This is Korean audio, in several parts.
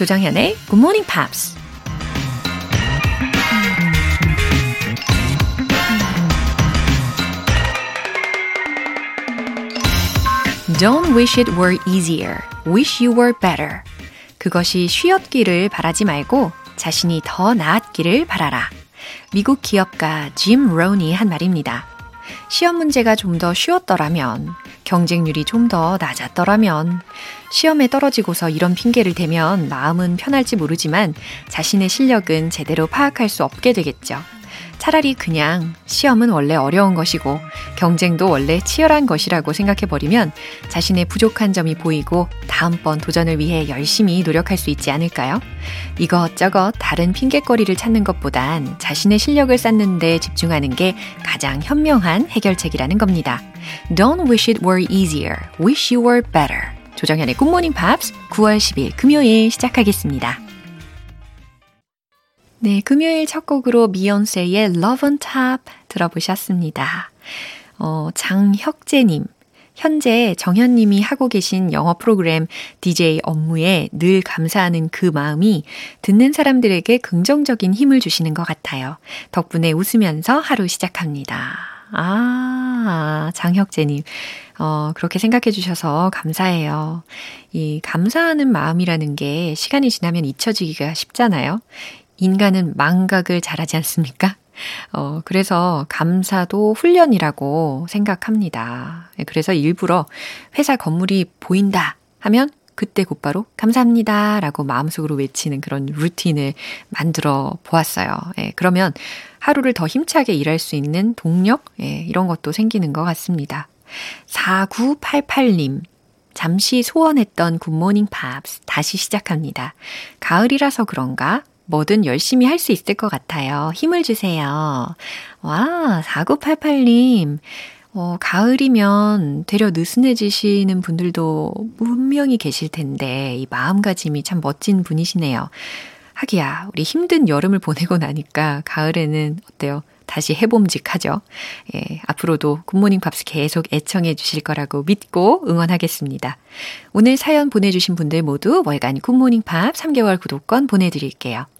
조정현의 Good Morning Pops. Don't wish it were easier. Wish you were better. 그것이 쉬었기를 바라지 말고 자신이 더 나았기를 바라라. 미국 기업가 짐 로니 한 말입니다. 시험 문제가 좀 더 쉬웠더라면, 경쟁률이 좀 더 낮았더라면, 시험에 떨어지고서 이런 핑계를 대면 마음은 편할지 모르지만 자신의 실력은 제대로 파악할 수 없게 되겠죠. 차라리 그냥 시험은 원래 어려운 것이고 경쟁도 원래 치열한 것이라고 생각해버리면 자신의 부족한 점이 보이고 다음번 도전을 위해 열심히 노력할 수 있지 않을까요? 이것저것 다른 핑계거리를 찾는 것보단 자신의 실력을 쌓는데 집중하는 게 가장 현명한 해결책이라는 겁니다. Don't wish it were easier. Wish you were better. 조정현의 굿모닝 팝스 9월 10일 금요일 시작하겠습니다. 네, 금요일 첫 곡으로 비욘세의 Love on Top 들어보셨습니다. 어, 장혁재님. 현재 정현님이 하고 계신 영어 프로그램 DJ 업무에 늘 감사하는 그 마음이 듣는 사람들에게 긍정적인 힘을 주시는 것 같아요. 덕분에 웃으면서 하루 시작합니다. 아, 장혁재님. 어, 그렇게 생각해 주셔서 감사해요. 이 감사하는 마음이라는 게 시간이 지나면 잊혀지기가 쉽잖아요. 인간은 망각을 잘하지 않습니까? 어, 그래서 감사도 훈련이라고 생각합니다. 네, 그래서 일부러 회사 건물이 보인다 하면 그때 곧바로 감사합니다 라고 마음속으로 외치는 그런 루틴을 만들어 보았어요. 예, 그러면 하루를 더 힘차게 일할 수 있는 동력? 예, 이런 것도 생기는 것 같습니다. 4988님. 잠시 소원했던 굿모닝 팝스 다시 시작합니다. 가을이라서 그런가 뭐든 열심히 할 수 있을 것 같아요. 힘을 주세요. 와, 4988님. 어, 가을이면 되려 느슨해지시는 분들도 분명히 계실 텐데, 이 마음가짐이 참 멋진 분이시네요. 하기야, 우리 힘든 여름을 보내고 나니까 가을에는 어때요? 다시 해봄직하죠. 예, 앞으로도 굿모닝 팝스 계속 애청해 주실 거라고 믿고 응원하겠습니다. 오늘 사연 보내주신 분들 모두 월간 굿모닝 팝 3개월 구독권 보내드릴게요.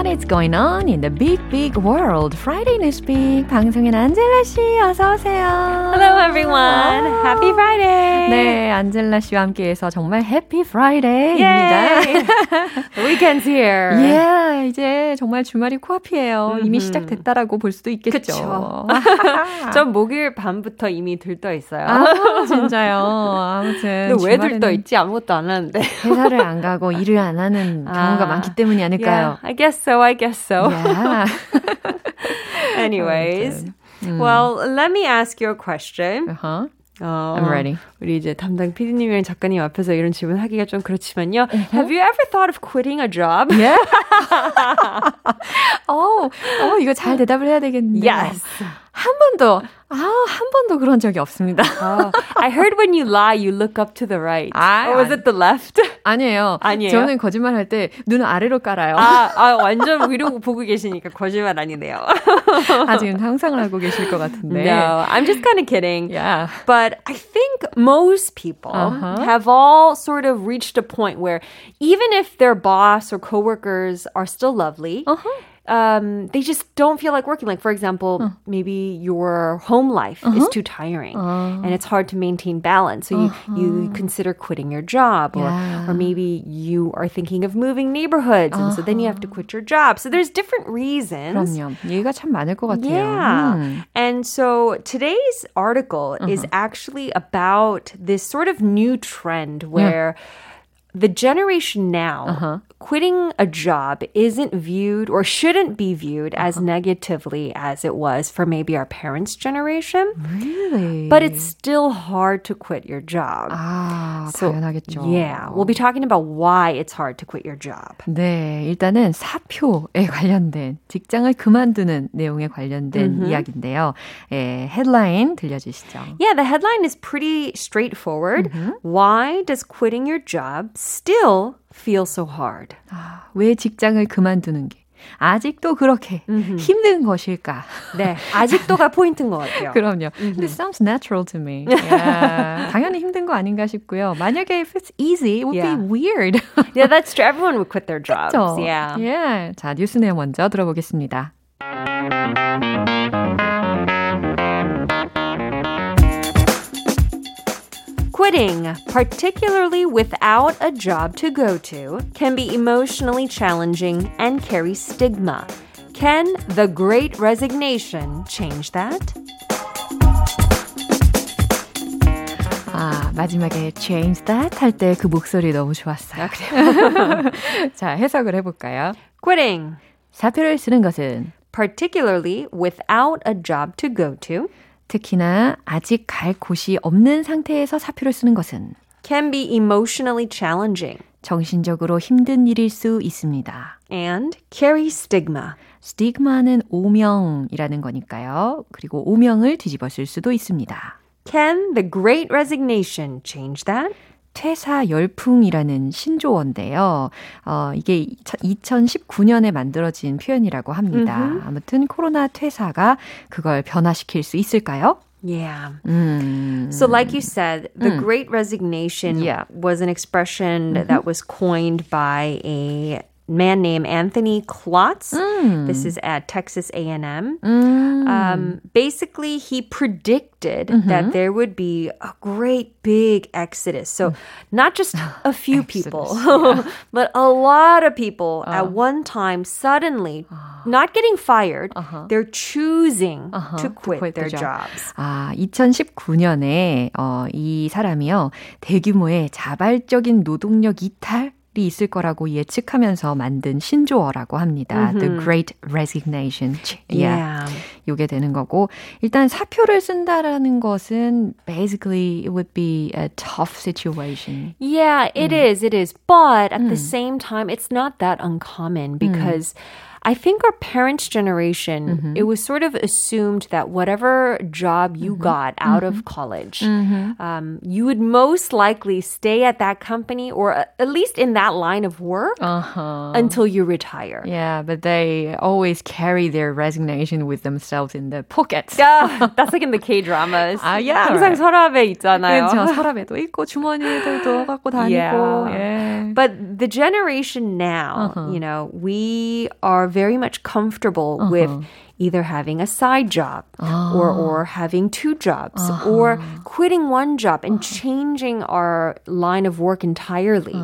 What is going on in the big big world? Friday Newspeak 방송인 안젤라 씨 어서 오세요. Hello everyone. Happy Friday. 네, 안젤라 씨와 함께해서 정말 Happy Friday입니다. Weekend's here. Yeah, 이제 정말 주말이 코앞이에요. 이미 시작됐다라고 볼 수도 있겠죠. 전 목요일 밤부터 이미 들떠 있어요. 아, 진짜요. 아무튼 근데 왜 들떠 있지? 아무것도 안 하는데. 회사를 안 가고 일을 안 하는 경우가 아, 많기 때문이 아닐까요? Yeah, I guess so. I guess so. Yeah. Anyways, mm. well, let me ask you a question. Uh-huh. 어, I'm ready. 우리 이제 담당 PD님이랑 작가님 앞에서 이런 질문 하기가 좀 그렇지만요. Uh-huh. Have you ever thought of quitting a job? Yeah. 어, 어, 이거 잘 대답을 해야 되겠네요. Yes. 한 번도 아, 한 번도 그런 적이 없습니다. oh, I heard when you lie, you look up to the right. 아, Or was it the left? 아니에요. 아니에요. 저는 거짓말 할 때 눈을 아래로 깔아요. 아, 아 완전 위로 보고 계시니까 거짓말 아니네요. 아, 지금 상상을 하고 계실 것 같은데. No, I'm just kind of kidding. Yeah. But I think most people uh-huh. have all sort of reached a point where even if their boss or coworkers are still lovely, uh-huh um, they just don't feel like working. Like, for example, maybe your home life is too tiring and it's hard to maintain balance. So you, you consider quitting your job or, Yeah. or maybe you are thinking of moving neighborhoods. And so then you have to quit your job. So there's different reasons. 그럼요. 얘기가 참 많을 것 같아요. Yeah. 음. And so today's article is actually about this sort of new trend where the generation now quitting a job isn't viewed or shouldn't be viewed as negatively as it was for maybe our parents' generation. Really? But it's still hard to quit your job. 아, So, 당연하겠죠. Yeah, we'll be talking about why it's hard to quit your job. 네, 일단은 사표에 관련된 직장을 그만두는 내용에 관련된 이야기인데요. 예, 헤드라인 들려주시죠. Yeah, the headline is pretty straightforward. Why does quitting your job still feel so hard? 아, 왜 직장을 그만두는 게 아직도 그렇게 힘든 것일까? 네, 아직도가 포인트인 것 같아요. 그럼요. This sounds natural to me. Yeah. 당연히 힘든 거 아닌가 싶고요. 만약에 if it's easy, it would Yeah. be weird. yeah, that's true. Everyone would quit their jobs. 그렇죠? Yeah. 예. 자, 뉴스 내용 먼저 들어보겠습니다. Quitting, particularly without a job to go to, can be emotionally challenging and carry stigma. Can the great resignation change that? 아, 마지막에 change that 할 때 그 목소리 너무 좋았어요. 자, 해석을 해볼까요? Quitting, 사표를 쓰는 것은 particularly without a job to go to, 특히나 아직 갈 곳이 없는 상태에서 사표를 쓰는 것은 can be emotionally challenging 정신적으로 힘든 일일 수 있습니다. and carry stigma. 스티그마는 오명이라는 거니까요. 그리고 오명을 뒤집어 쓸 수도 있습니다. Can the great resignation change that? 퇴사 열풍이라는 신조어인데요. 어, 이게 2019년에 만들어진 표현이라고 합니다. 아무튼 코로나 퇴사가 그걸 변화시킬 수 있을까요? Yeah. 음, So, like you said, the great resignation Yeah. was an expression that was coined by a man named Anthony Klotz. This is at Texas A&M. Um, basically, he predicted that there would be a great big exodus. So, not just a few people, but a lot of people at one time suddenly not getting fired, they're choosing to quit, quit the their job. jobs. 아, 2019년에 어, 이 사람이요 대규모의 자발적인 노동력 이탈 이 있을 거라고 예측하면서 만든 신조어라고 합니다. The Great Resignation. Yeah. 요게 되는 거고 일단 사표를 쓴다라는 것은 basically it would be a tough situation. Yeah, it is. It is. But at the same time, it's not that uncommon because I think our parents' generation, it was sort of assumed that whatever job you got out of college, um, you would most likely stay at that company or a- at least in that line of work Uh-huh. until you retire. Yeah, but they always carry their resignation with themselves in the pockets. Yeah, that's like in the K dramas. 아, yeah, 항상 right. 서랍에 있잖아요. 그렇죠. 서랍에도 있고 주머니에도 넣어갖고 다니고. Yeah. 예. But the generation now, you know, we are very much comfortable with uh-huh. either having a side job or ah. or having two jobs or uh-huh. quitting one job and uh-huh. changing our line of work entirely.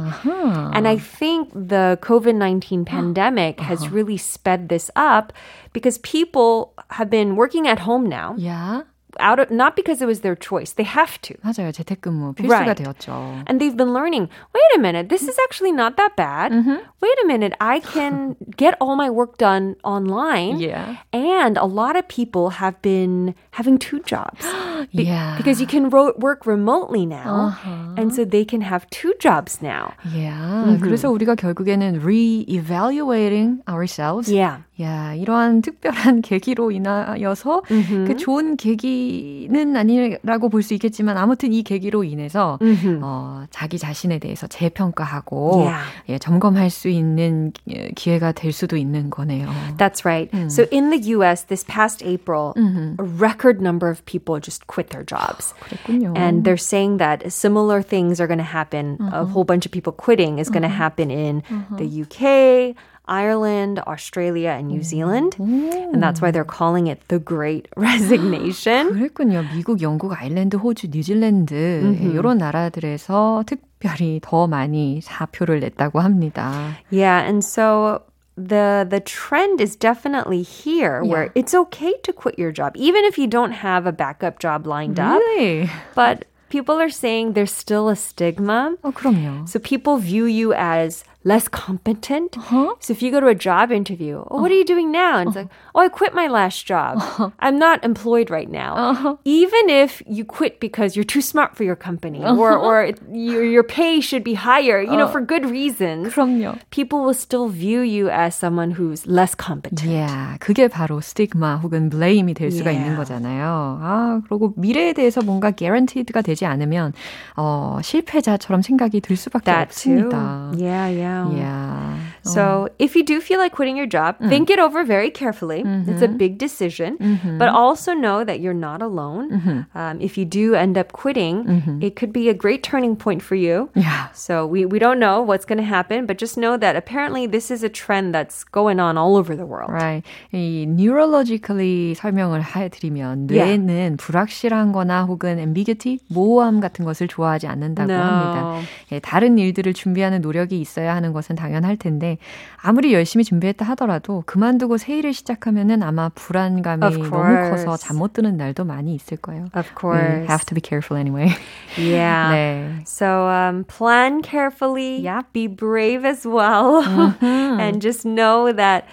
And I think the COVID-19 pandemic has really sped this up because people have been working at home now. 야, out of not because it was their choice. They have to. 맞아요. 재택근무 필수가 Right. 되었죠. And they've been learning, wait a minute, this is actually not that bad. Wait a minute, I can get all my work done online. Yeah. And a lot of people have been having two jobs. Be- Yeah. Because you can ro- work remotely now. And so they can have two jobs now. Yeah. 그래서 우리가 결국에는 re-evaluating ourselves. Yeah. 야, 이러한 특별한 계기로 인하여서 그 좋은 계기는 아니라고 볼 수 있겠지만 아무튼 이 계기로 인해서 어, 자기 자신에 대해서 재평가하고 Yeah. 예, 점검할 수 있는 예, 기회가 될 수도 있는 거네요. That's right. So in the US this past April, a record number of people just quit their jobs. 그랬군요. And they're saying that similar things are going to happen. A whole bunch of people quitting is going to happen in the UK, Ireland, Australia, and New Zealand. And that's why they're calling it the Great Resignation. 그랬군요. 미국, 영국, 아일랜드, 호주, 뉴질랜드 mm-hmm. 이런 나라들에서 특별히 더 많이 사표를 냈다고 합니다. Yeah, and so the the trend is definitely here yeah. where it's okay to quit your job even if you don't have a backup job lined really? up. But people are saying there's still a stigma. Oh, 그럼요. So people view you as less competent. Uh-huh. So if you go to a job interview, oh, what are you doing now? And it's like, oh, I quit my last job. Uh-huh. I'm not employed right now. Uh-huh. Even if you quit because you're too smart for your company or, or your, your pay should be higher, you know, for good reasons. 그럼요. People will still view you as someone who's less competent. Yeah, 그게 바로 스티그마 혹은 블레임이 될 수가 yeah. 있는 거잖아요. 아, 그리고 미래에 대해서 뭔가 guaranteed가 되지 않으면 어, 실패자처럼 생각이 들 수밖에 that 없습니다. Too. Yeah, yeah. Yeah. So oh. if you do feel like quitting your job, mm. think it over very carefully. Mm-hmm. It's a big decision, mm-hmm. but also know that you're not alone. Mm-hmm. Um, if you do end up quitting, mm-hmm. it could be a great turning point for you. Yeah. So we, we don't know what's going to happen, but just know that apparently this is a trend that's going on all over the world. Right. 이 neurologically 설명을 해드리면 뇌는 yeah. 불확실한 거나 혹은 ambiguity, 모호함 같은 것을 좋아하지 않는다고 no. 합니다. 예, 다른 일들을 준비하는 노력이 있어야 하는 것은 당연할 텐데 아무리 열심히 준비했다 하더라도 그만두고 새 일을 시작하면은 아마 불안감이 너무 커서 잠 못 드는 날도 많이 있을 거예요. Of course. We have to be careful anyway. Yeah. 네. So um, plan carefully. Yeah. Be brave as well. Mm-hmm. and just know that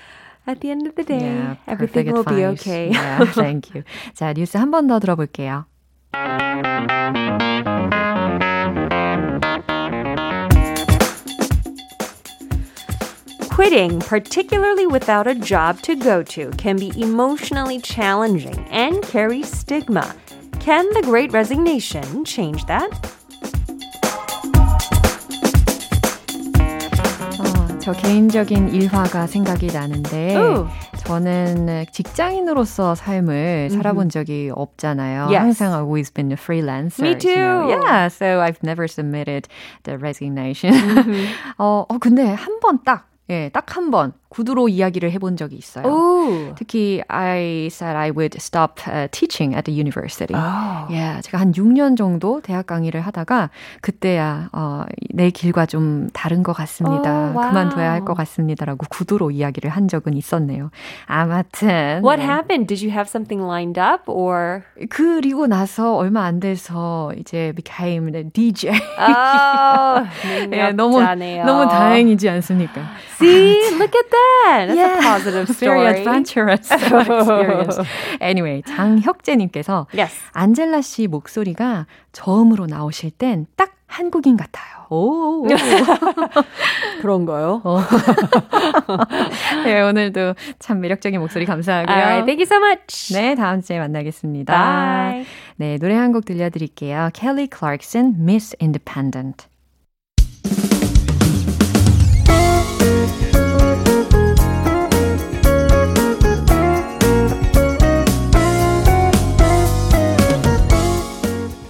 at the end of the day, yeah, everything will advice. be okay. yeah, thank you. 자, 뉴스 한 번 더 들어볼게요. Quitting, particularly without a job to go to, can be emotionally challenging and carry stigma. Can the great resignation change that? 어, 저 개인적인 일화가 생각이 나는데 Ooh. 저는 직장인으로서 삶을 mm-hmm. 살아본 적이 없잖아요. Yes. 항상 always been a freelancer. Me too. You know? Yeah, so I've never submitted the resignation. Mm-hmm. 어, 어, 근데 한 번 딱 예, 딱 한 번 구두로 이야기를 해본 적이 있어요. Ooh. 특히 I said I would stop uh, teaching at the university. Oh. 예, 제가 한 6년 정도 대학 강의를 하다가 그때야 어, 내 길과 좀 다른 것 같습니다. Oh, wow. 그만둬야 할 것 같습니다라고 구두로 이야기를 한 적은 있었네요. 아무튼 What happened? Did you have something lined up or 그리고 나서 얼마 안 돼서 이제 became the DJ. Oh, 예, 너무 너무 다행이지 않습니까? See, look at that. That's yeah. a positive story. Very adventurous experience. Anyway, 장혁재님께서 yes. 안젤라 씨 목소리가 저음으로 나오실 땐 딱 한국인 같아요. 오. 그런가요? 어. 네, 오늘도 참 매력적인 목소리 감사하고요. Alright, thank you so much. 네, 다음 주에 만나겠습니다. Bye. 네, 노래 한 곡 들려드릴게요. Kelly Clarkson, Miss Independent.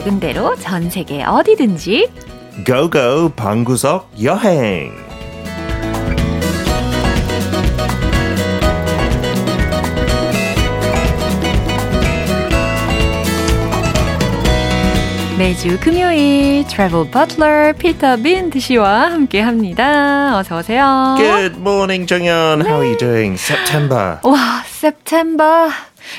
먹은 대로 전 세계 어디든지 고고 방구석 여행 매주 금요일 트래블 버틀러 피터 빈트 씨와 함께 합니다. 어서 오세요. Good morning, 정연. How are you doing? September. 와, September.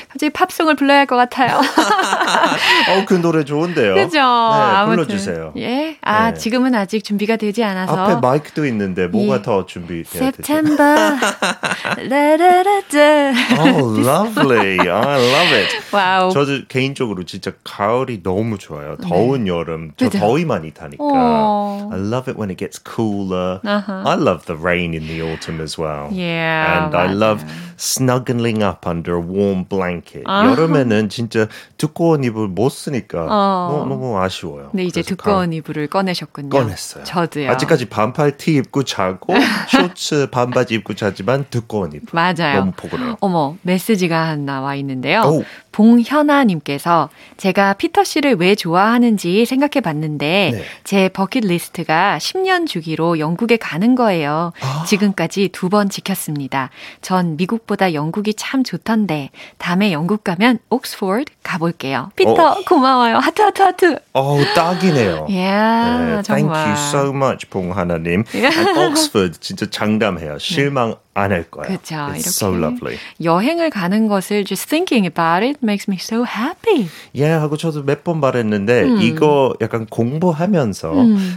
갑자기 팝송을 불러야 할 것 같아요. 어, 그 노래 좋은데요. 그죠? 네, 아무튼. 불러주세요. 예. 아, 네. 지금은 아직 준비가 되지 않아서. 앞에 마이크도 있는데 뭐가 예. 더 준비돼야 되죠? September. 라라라라. Oh, lovely. I love it. Wow. 저도 개인적으로 진짜 가을이 너무 좋아요. 더운 여름. 저 그죠? 더위 많이 타니까. 어. I love it when it gets cooler. Uh-huh. I love the rain in the autumn as well. Yeah, And I 맞아요. love snuggling up under a warm blanket. Uh-huh. 여름에는 진짜 두꺼운 이불 못 쓰니까 어. 너무, 너무 아쉬워요. 네, 이제 두꺼운 이불을 꺼내셨군요. 꺼냈어요. 저도요. 아직까지 반팔 티 입고 자고 쇼츠 반바지 입고 자지만 두꺼운 이불. 맞아요. 너무 포근해요. 어머, 메시지가 하나 와 있는데요. 오. 봉현아님께서 제가 피터 씨를 왜 좋아하는지 생각해 봤는데 네. 제 버킷리스트가 10년 주기로 영국에 가는 거예요. 아. 지금까지 두 번 지켰습니다. 전 미국 보다 영국이 참 좋던데 다음에 영국 가면 옥스포드 가볼게요. 피터 어. 고마워요. 하트 하트 하트. 어우, 딱이네요. 예, 네, thank 정말. you so much, 봉하나님. And Oxford 진짜 장담해요. 실망 안할 거예요. 그렇죠. It's so lovely. 여행을 가는 것을 just thinking about it makes me so happy. 예, 하고 저도 몇 번 말했는데 음. 이거 약간 공부하면서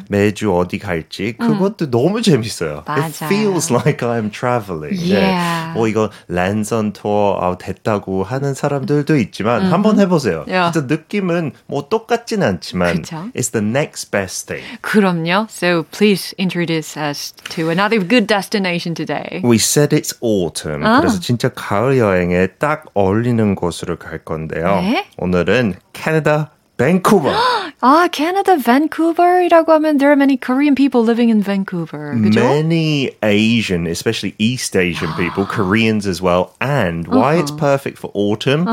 매주 어디 갈지 그것도 너무 재밌어요. 음. 맞아요. It feels like I'm traveling. Yeah. 뭐 이거 랜선 투어 아, 됐다고 하는 사람들도 있지만 한번 해보세요. Yeah. 진짜 느낌은 뭐 똑같진 않지만 그쵸. it's the next best thing. 그럼요. So please introduce us to another good destination today. We said it's autumn. 아. 그래서 진짜 가을 여행에 딱 어울리는 곳으로 갈 건데요. 네. 오늘은 캐나다 밴쿠버. 아, 캐나다 밴쿠버이라고 하면 there are many Korean people living in Vancouver. 그죠? Many Asian, especially East Asian people, Koreans as well. And why it's perfect for autumn,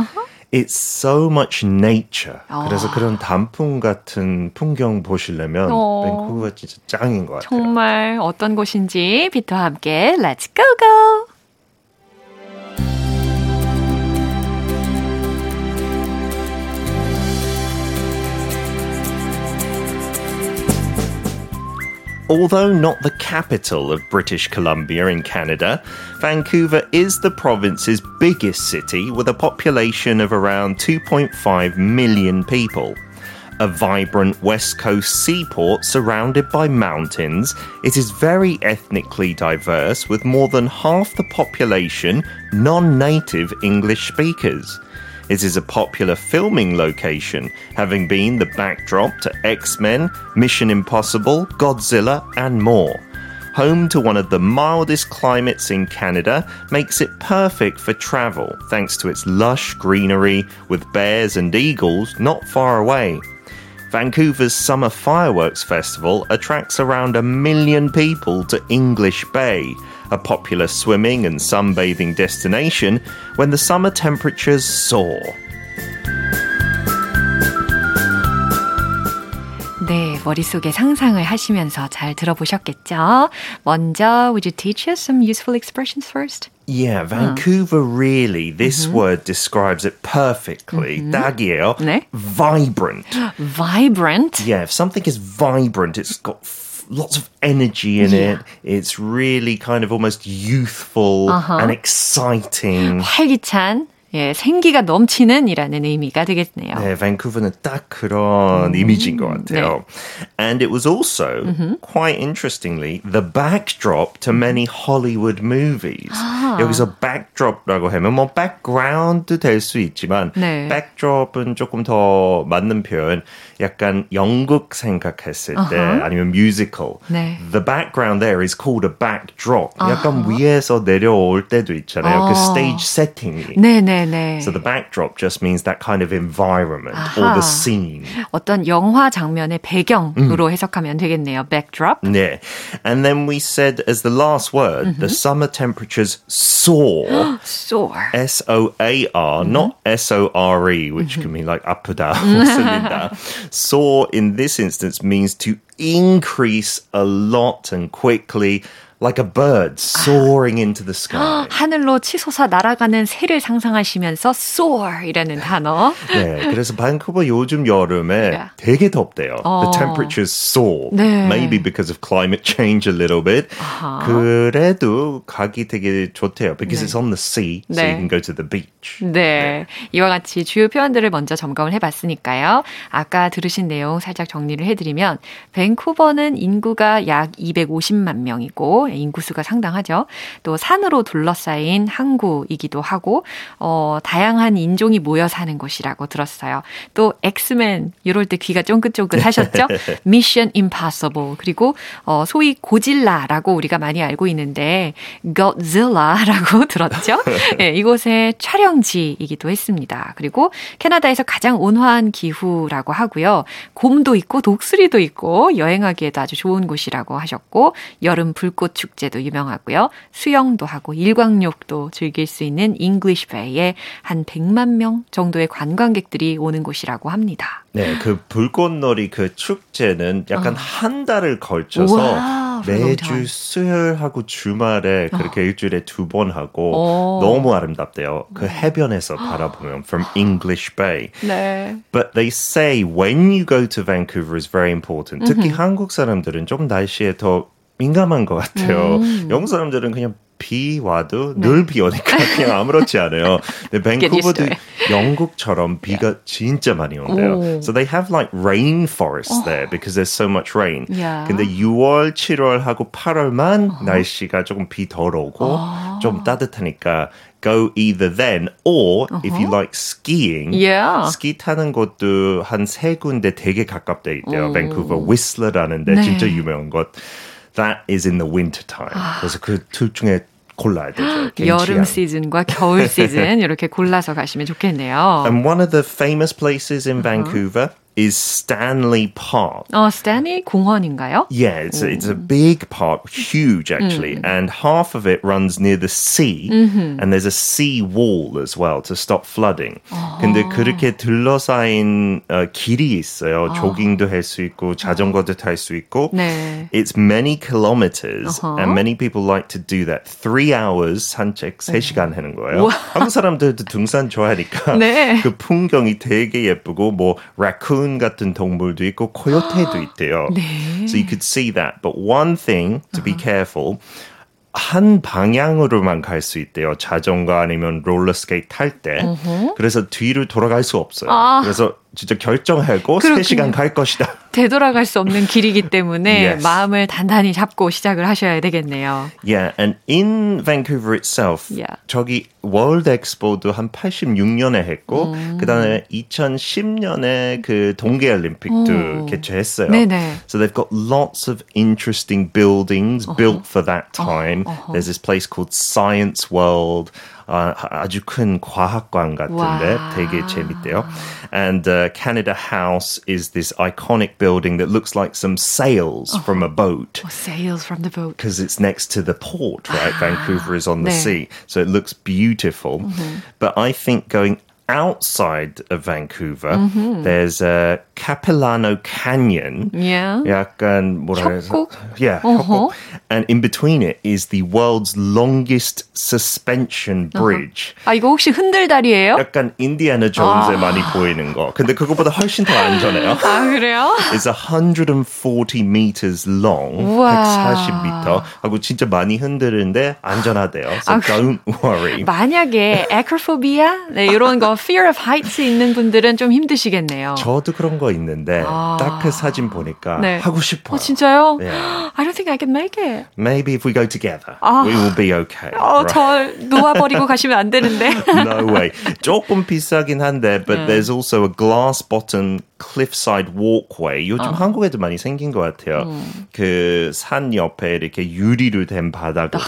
it's so much nature. 그래서 그런 단풍 같은 풍경 보시려면 어. 밴쿠버가 진짜 짱인 것 같아요. 정말 어떤 곳인지 비트와 함께 Let's go go! Although not the capital of British Columbia in Canada, Vancouver is the province's biggest city with a population of around 2.5 million people. A vibrant west coast seaport surrounded by mountains, it is very ethnically diverse with more than half the population non native English speakers. It is a popular filming location, having been the backdrop to X Men, Mission Impossible, Godzilla, and more. Home to one of the mildest climates in Canada makes it perfect for travel thanks to its lush greenery with bears and eagles not far away. Vancouver's Summer Fireworks Festival attracts around a million people to English Bay, a popular swimming and sunbathing destination when the summer temperatures soar. 네, 머릿속에 상상을 하시면서 잘 들어보셨겠죠? 먼저, would you teach us some useful expressions first? Yeah, Vancouver really, this word describes it perfectly. 딱이에요. 네. Vibrant. Vibrant. Yeah, if something is vibrant, it's got f- lots of energy in it. It's really kind of almost youthful and exciting. 활기찬, 예, 생기가 넘치는 이라는 의미가 되겠네요. 네, 밴쿠버는 딱 그런 이미지인 것 같아요. And it was also, quite interestingly, the backdrop to many Hollywood movies. 여기서 backdrop라고 하면 뭐 background도 될수 있지만 네. backdrop은 조금 더 맞는 표현. 약간 연극 생각했을 때 아니면 뮤지컬. 네. The background there is called a backdrop. 약간 위에서 내려올 때도 있잖아요. 그 stage setting이. 네 네 네. So the backdrop just means that kind of environment or 아하. the scene. 어떤 영화 장면의 배경으로 해석하면 되겠네요. backdrop. Yeah. And then we said as the last word, the summer temperatures soar. soar. S O A R, not S O R E, which can mean like 아프다, 웃는다. Soar in this instance means to increase a lot and quickly, Like a bird soaring into the sky. 하늘로 치솟아 날아가는 새를 상상하시면서 soar이라는 단어. 네, 그래서 밴쿠버 요즘 여름에. 되게 덥대요. 어. The temperatures soar. 네. Maybe because of climate change a little bit. 아하. 그래도 가기 되게 좋대요. Because 네. it's on the sea, so 네. you can go to the beach. 네. 이와 같이 주요 표현들을 먼저 점검을 해봤으니까요. 아까 들으신 내용 살짝 정리를 해드리면, 밴쿠버는 인구가 약 250만 명이고, 인구수가 상당하죠. 또 산으로 둘러싸인 항구이기도 하고, 어, 다양한 인종이 모여 사는 곳이라고 들었어요. 또 엑스맨, 이럴 때 귀가 쫑긋쫑긋 하셨죠? 미션 임파서블. 그리고, 어, 소위 고질라라고 우리가 많이 알고 있는데, Godzilla라고 들었죠? 예, 이곳의 촬영지이기도 했습니다. 그리고 캐나다에서 가장 온화한 기후라고 하고요. 곰도 있고 독수리도 있고 여행하기에도 아주 좋은 곳이라고 하셨고 여름 불꽃 축제도 유명하고요. 수영도 하고 일광욕도 즐길 수 있는 잉글리시 베이에 한 100만 명 정도의 관광객들이 오는 곳이라고 합니다. 네, 그 불꽃놀이 그 축제는 약간 한 달을 걸쳐서 우와, 매주. 수요일하고 주말에 그렇게 일주일에 두 번 하고 오. 너무 아름답대요. 그 해변에서 바라보면 from English Bay. 네. But they say when you go to Vancouver is very important. 특히 한국 사람들은 좀 날씨에 더 민감한 것 같아요. 영국 사람들은 그냥 비 와도 늘비 오니까 그냥 아무렇지 않아요. 근데 밴쿠버도 영국처럼 비가 진짜 많이 온대요. 오. So they have like rainforests there because there's so much rain. Yeah. 근데 6월, 7월하고 8월만 날씨가 조금 비 덜 오고 좀 따뜻하니까 go either then or if you like skiing Yeah. 스키 타는 곳도 한 세 군데 되게 가깝대 있대요. 오. 밴쿠버 위슬러라는 데 네. 진짜 유명한 곳. That is in the winter time. 그래서 그 둘 중에 골라야 되죠. 개인 여름 취향. 시즌과 겨울 시즌 이렇게 골라서 가시면 좋겠네요. And one of the famous places in Vancouver is Stanley Park. 어, 스탠리 공원인가요? Yeah, it's a, it's a big park, huge actually, and half of it runs near the sea, and there's a sea wall as well to stop flooding. 근데 그렇게 둘러싸인 어, 길이 있어요. 조깅도 할 수 있고 자전거도 탈 수 있고. 네. It's many kilometers, and many people like to do that. Three hours 산책 3시간 하는 거예요. 한국 사람들도 등산 좋아하니까 네. 그 풍경이 되게 예쁘고 뭐 raccoon 같은 동물도 있고 코요테도 있대요. So you could see that. But one thing to be careful. 한 방향으로만 갈 수 있대요. 자전거 아니면 롤러스케이트 탈 때. 그래서 뒤로 돌아갈 수 없어요. 그래서 진짜 결정하고 그렇군요. 3시간 갈 것이다. 되돌아갈 수 없는 길이기 때문에 Yes. 마음을 단단히 잡고 시작을 하셔야 되겠네요. Yeah, and in Vancouver itself, Yeah. 저기 월드 엑스포도 한 86년에 했고, 그다음에 2010년에 그 동계 올림픽도 오. 개최했어요. 네네. So they've got lots of interesting buildings built for that time. There's this place called Science World. 아, 아주 큰 과학관 같은데 와. 되게 재밌대요. And uh, Canada House is this iconic building that looks like some sails from a boat Sails from the boat. because it's next to the port, right? Vancouver is on the 네. sea, so it looks beautiful. But I think going outside of Vancouver, there's a Capilano Canyon. Yeah. 약간 뭐라 해서 협곡? yeah, 어허. 협곡. and in between it is the world's longest suspension bridge. 아, 이거 혹시 흔들다리예요? 약간 인디아나 존스에 많이 보이는 거. 근데 그거보다 훨씬 더 안전해요. 아, 그래요? It's 140 meters long, 우와. 140m. 하고 진짜 많이 흔드는데 안전하대요. So 아, don't worry. 만약에 acrophobia, 네, 이런 거 fear of heights 있는 분들은 좀 힘드시겠네요. 저도 그런 거 있는데 아. 딱그 사진 보니까 네. 하고 싶어요. 어, 진짜요? Yeah. I don't think I can make it. Maybe if we go together, 아. we will be okay. 어, right? 절 놓아버리고 가시면 안 되는데. no way. 조금 비싸긴 한데, but there's also a glass bottom cliffside walkway. 요즘 한국에도 많이 생긴 것 같아요. 그산 옆에 이렇게 유리로 된 바닥으로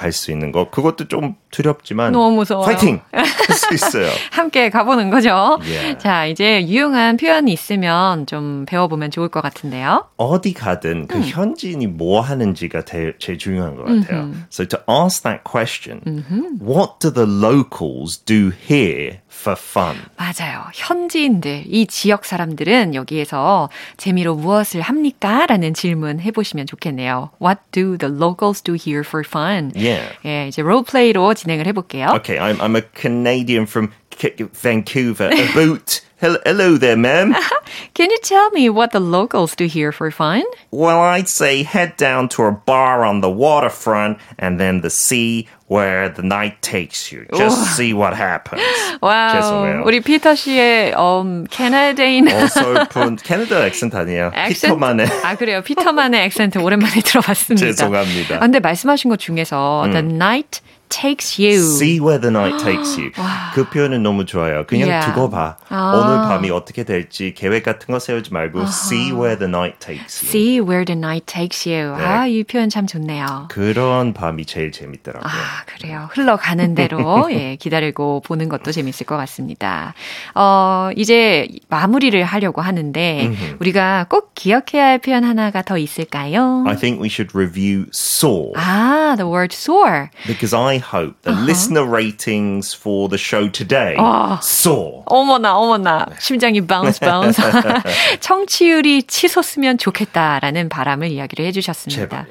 갈 수 있는 거. 그것도 좀 두렵지만. 너무 무서워요. 파이팅! 할 수 있어요. 함께 가보는 거죠. Yeah. 자, 이제 유용한 표현이 있으면 좀 배워보면 좋을 것 같은데요. 어디 가든 그 현지인이 뭐 하는지가 제일, 제일 중요한 것 같아요. So to ask that question, what do the locals do here for fun. 맞아요. 현지인들, 이 지역 사람들은 여기에서 재미로 무엇을 합니까? 라는 질문 해보시면 좋겠네요. What do the locals do here for fun? Yeah. 예, 이제 롤플레이로 진행을 해볼게요. Okay, I'm, I'm a Canadian from K- Vancouver. A boot. Hello, hello there, ma'am. Can you tell me what the locals do here for fun? Well, I'd say head down to a bar on the waterfront and then the sea where the night takes you. Just see what happens. 와우, 죄송해요. 우리 피터 씨의 um, 캐나다인 어설픈 캐나다 액센트 아니에요. 피터만의 아 그래요. 피터만의 액센트 오랜만에 들어봤습니다. 죄송합니다. 아, 근데 말씀하신 것 중에서 the night takes you. See where the night takes you. 그 표현은 너무 좋아요. 그냥 Yeah. 두고 봐. 아. 오늘 밤이 어떻게 될지 계획 같은 거 세우지 말고 see where the night takes you. See where the night takes you. 네. 아, 이 표현 참 좋네요. 그런 밤이 제일 재밌더라고요. 아, 그래요. 흘러가는 대로, 예, 기다리고 보는 것도 재밌을 것 같습니다. 어, 이제 마무리를 하려고 하는데, 우리가 꼭 기억해야 할 표현 하나가 더 있을까요? I think we should review soar. 아, the word soar. Because I hope the Uh-huh. listener ratings for the show today soar. 어머나, 어머나. 심장이 bounce, bounce. 청취율이 치솟으면 좋겠다라는 바람을 이야기를 해주셨습니다.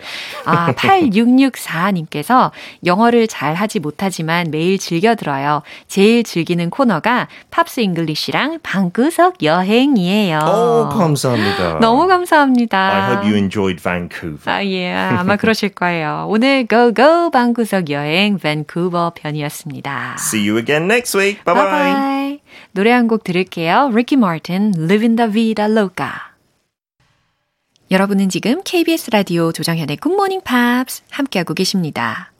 아, 8664님께서 영어를 잘 하지 못하지만 매일 즐겨 들어요. 제일 즐기는 코너가 팝스 잉글리시랑 방구석 여행이에요. Oh, 감사합니다. 너무 감사합니다. I hope you enjoyed Vancouver. 아, 예. 아마 그러실 거예요. 오늘 고고 방구석 여행 밴쿠버 편이었습니다. See you again next week. Bye bye. 바이바이. 노래 한 곡 들을게요. Ricky Martin, Livin' la Vida Loca. 여러분은 지금 KBS 라디오 조정현의 굿모닝 팝스 함께하고 계십니다.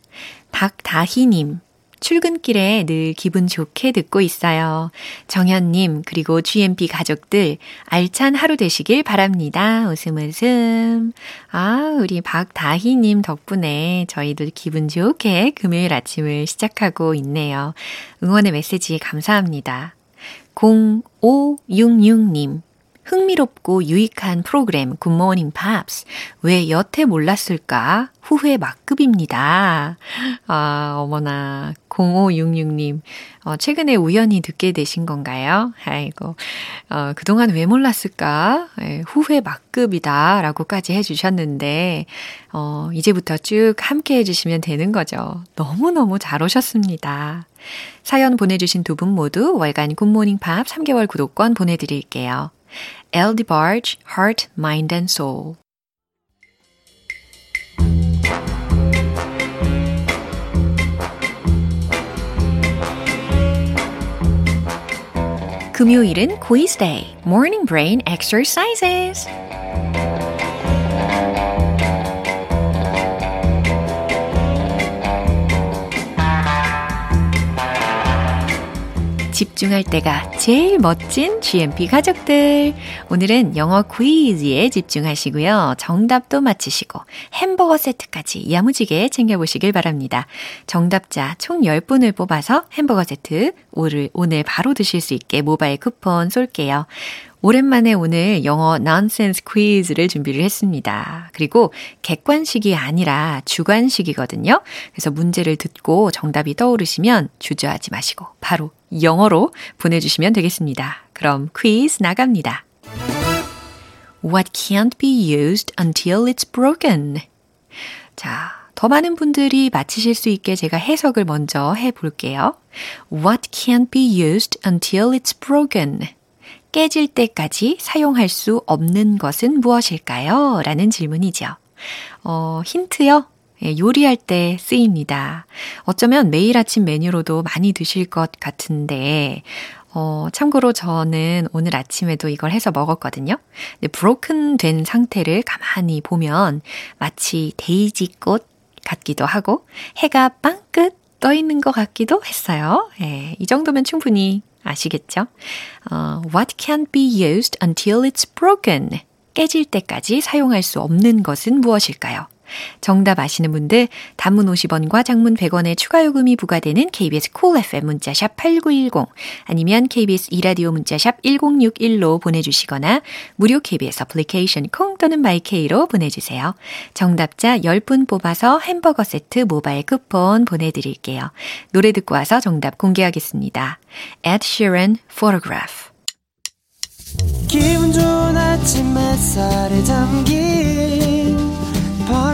박다희님, 출근길에 늘 기분 좋게 듣고 있어요. 정현님, 그리고 GMP 가족들, 알찬 하루 되시길 바랍니다. 웃음 웃음. 아, 우리 박다희님 덕분에 저희도 기분 좋게 금요일 아침을 시작하고 있네요. 응원의 메시지 감사합니다. 0566님. 흥미롭고 유익한 프로그램 굿모닝 팝스. 왜 여태 몰랐을까? 후회 막급입니다. 아, 어머나. 0566님. 어, 최근에 우연히 듣게 되신 건가요? 아이고. 어, 그동안 왜 몰랐을까? 예, 후회 막급이다. 라고까지 해주셨는데, 어, 이제부터 쭉 함께 해주시면 되는 거죠. 너무 너무 잘 오셨습니다. 사연 보내주신 두 분 모두 월간 굿모닝 팝 3개월 구독권 보내드릴게요. L. DeBarge, Heart, Mind and Soul. 금요일은 quiz day, morning brain exercises. 집중할 때가 제일 멋진 GMP 가족들. 오늘은 영어 퀴즈에 집중하시고요. 정답도 맞히시고 햄버거 세트까지 야무지게 챙겨보시길 바랍니다. 정답자 총 10분을 뽑아서 햄버거 세트 오늘, 오늘 바로 드실 수 있게 모바일 쿠폰 쏠게요. 오랜만에 오늘 영어 nonsense 퀴즈를 준비를 했습니다. 그리고 객관식이 아니라 주관식이거든요. 그래서 문제를 듣고 정답이 떠오르시면 주저하지 마시고 바로 영어로 보내주시면 되겠습니다. 그럼 퀴즈 나갑니다. What can't be used until it's broken? 자, 더 많은 분들이 맞히실 수 있게 제가 해석을 먼저 해 볼게요. What can't be used until it's broken? 깨질 때까지 사용할 수 없는 것은 무엇일까요? 라는 질문이죠. 어, 힌트요? 예, 요리할 때 쓰입니다. 어쩌면 매일 아침 메뉴로도 많이 드실 것 같은데, 어, 참고로 저는 오늘 아침에도 이걸 해서 먹었거든요. 근데 브로큰 된 상태를 가만히 보면 마치 데이지 꽃 같기도 하고 해가 빵끝 떠 있는 것 같기도 했어요. 예, 이 정도면 충분히 아시겠죠? 어, what can't be used until it's broken. 깨질 때까지 사용할 수 없는 것은 무엇일까요? 정답 아시는 분들 단문 50원과 장문 100원의 추가 요금이 부과되는 KBS 콜 cool FM 문자샵 8910 아니면 KBS 이라디오 문자샵 1061로 보내주시거나 무료 KBS 애플리케이션 콩 또는 마이케이로 보내주세요. 정답자 10분 뽑아서 햄버거 세트 모바일 쿠폰 보내드릴게요. 노래 듣고 와서 정답 공개하겠습니다. Ed Sheeran Photograph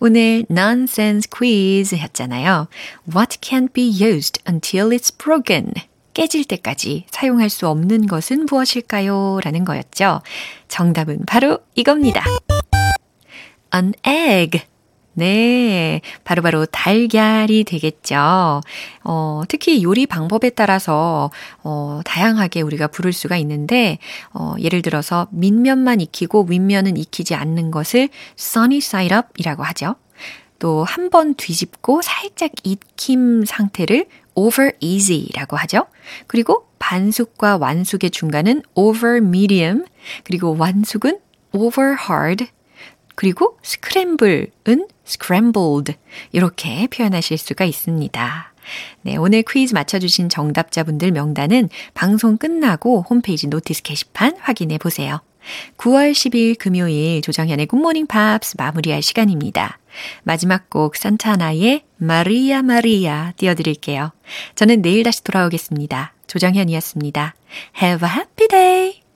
오늘 nonsense quiz 했잖아요. What can't be used until it's broken? 깨질 때까지 사용할 수 없는 것은 무엇일까요? 라는 거였죠. 정답은 바로 이겁니다. An egg. 네, 바로바로 바로 달걀이 되겠죠. 어, 특히 요리 방법에 따라서 어, 다양하게 우리가 부를 수가 있는데 어, 예를 들어서 밑면만 익히고 윗면은 익히지 않는 것을 sunny side up이라고 하죠. 또 한 번 뒤집고 살짝 익힘 상태를 over easy라고 하죠. 그리고 반숙과 완숙의 중간은 over medium, 그리고 완숙은 over hard, 그리고 스크램블은 scrambled 이렇게 표현하실 수가 있습니다. 네, 오늘 퀴즈 맞춰주신 정답자분들 명단은 방송 끝나고 홈페이지 notice 게시판 확인해 보세요. 9월 10일 금요일 조정현의 굿모닝 팝스 마무리할 시간입니다. 마지막 곡 산타나의 마리아 마리아 띄워드릴게요. 저는 내일 다시 돌아오겠습니다. 조정현이었습니다. Have a happy day!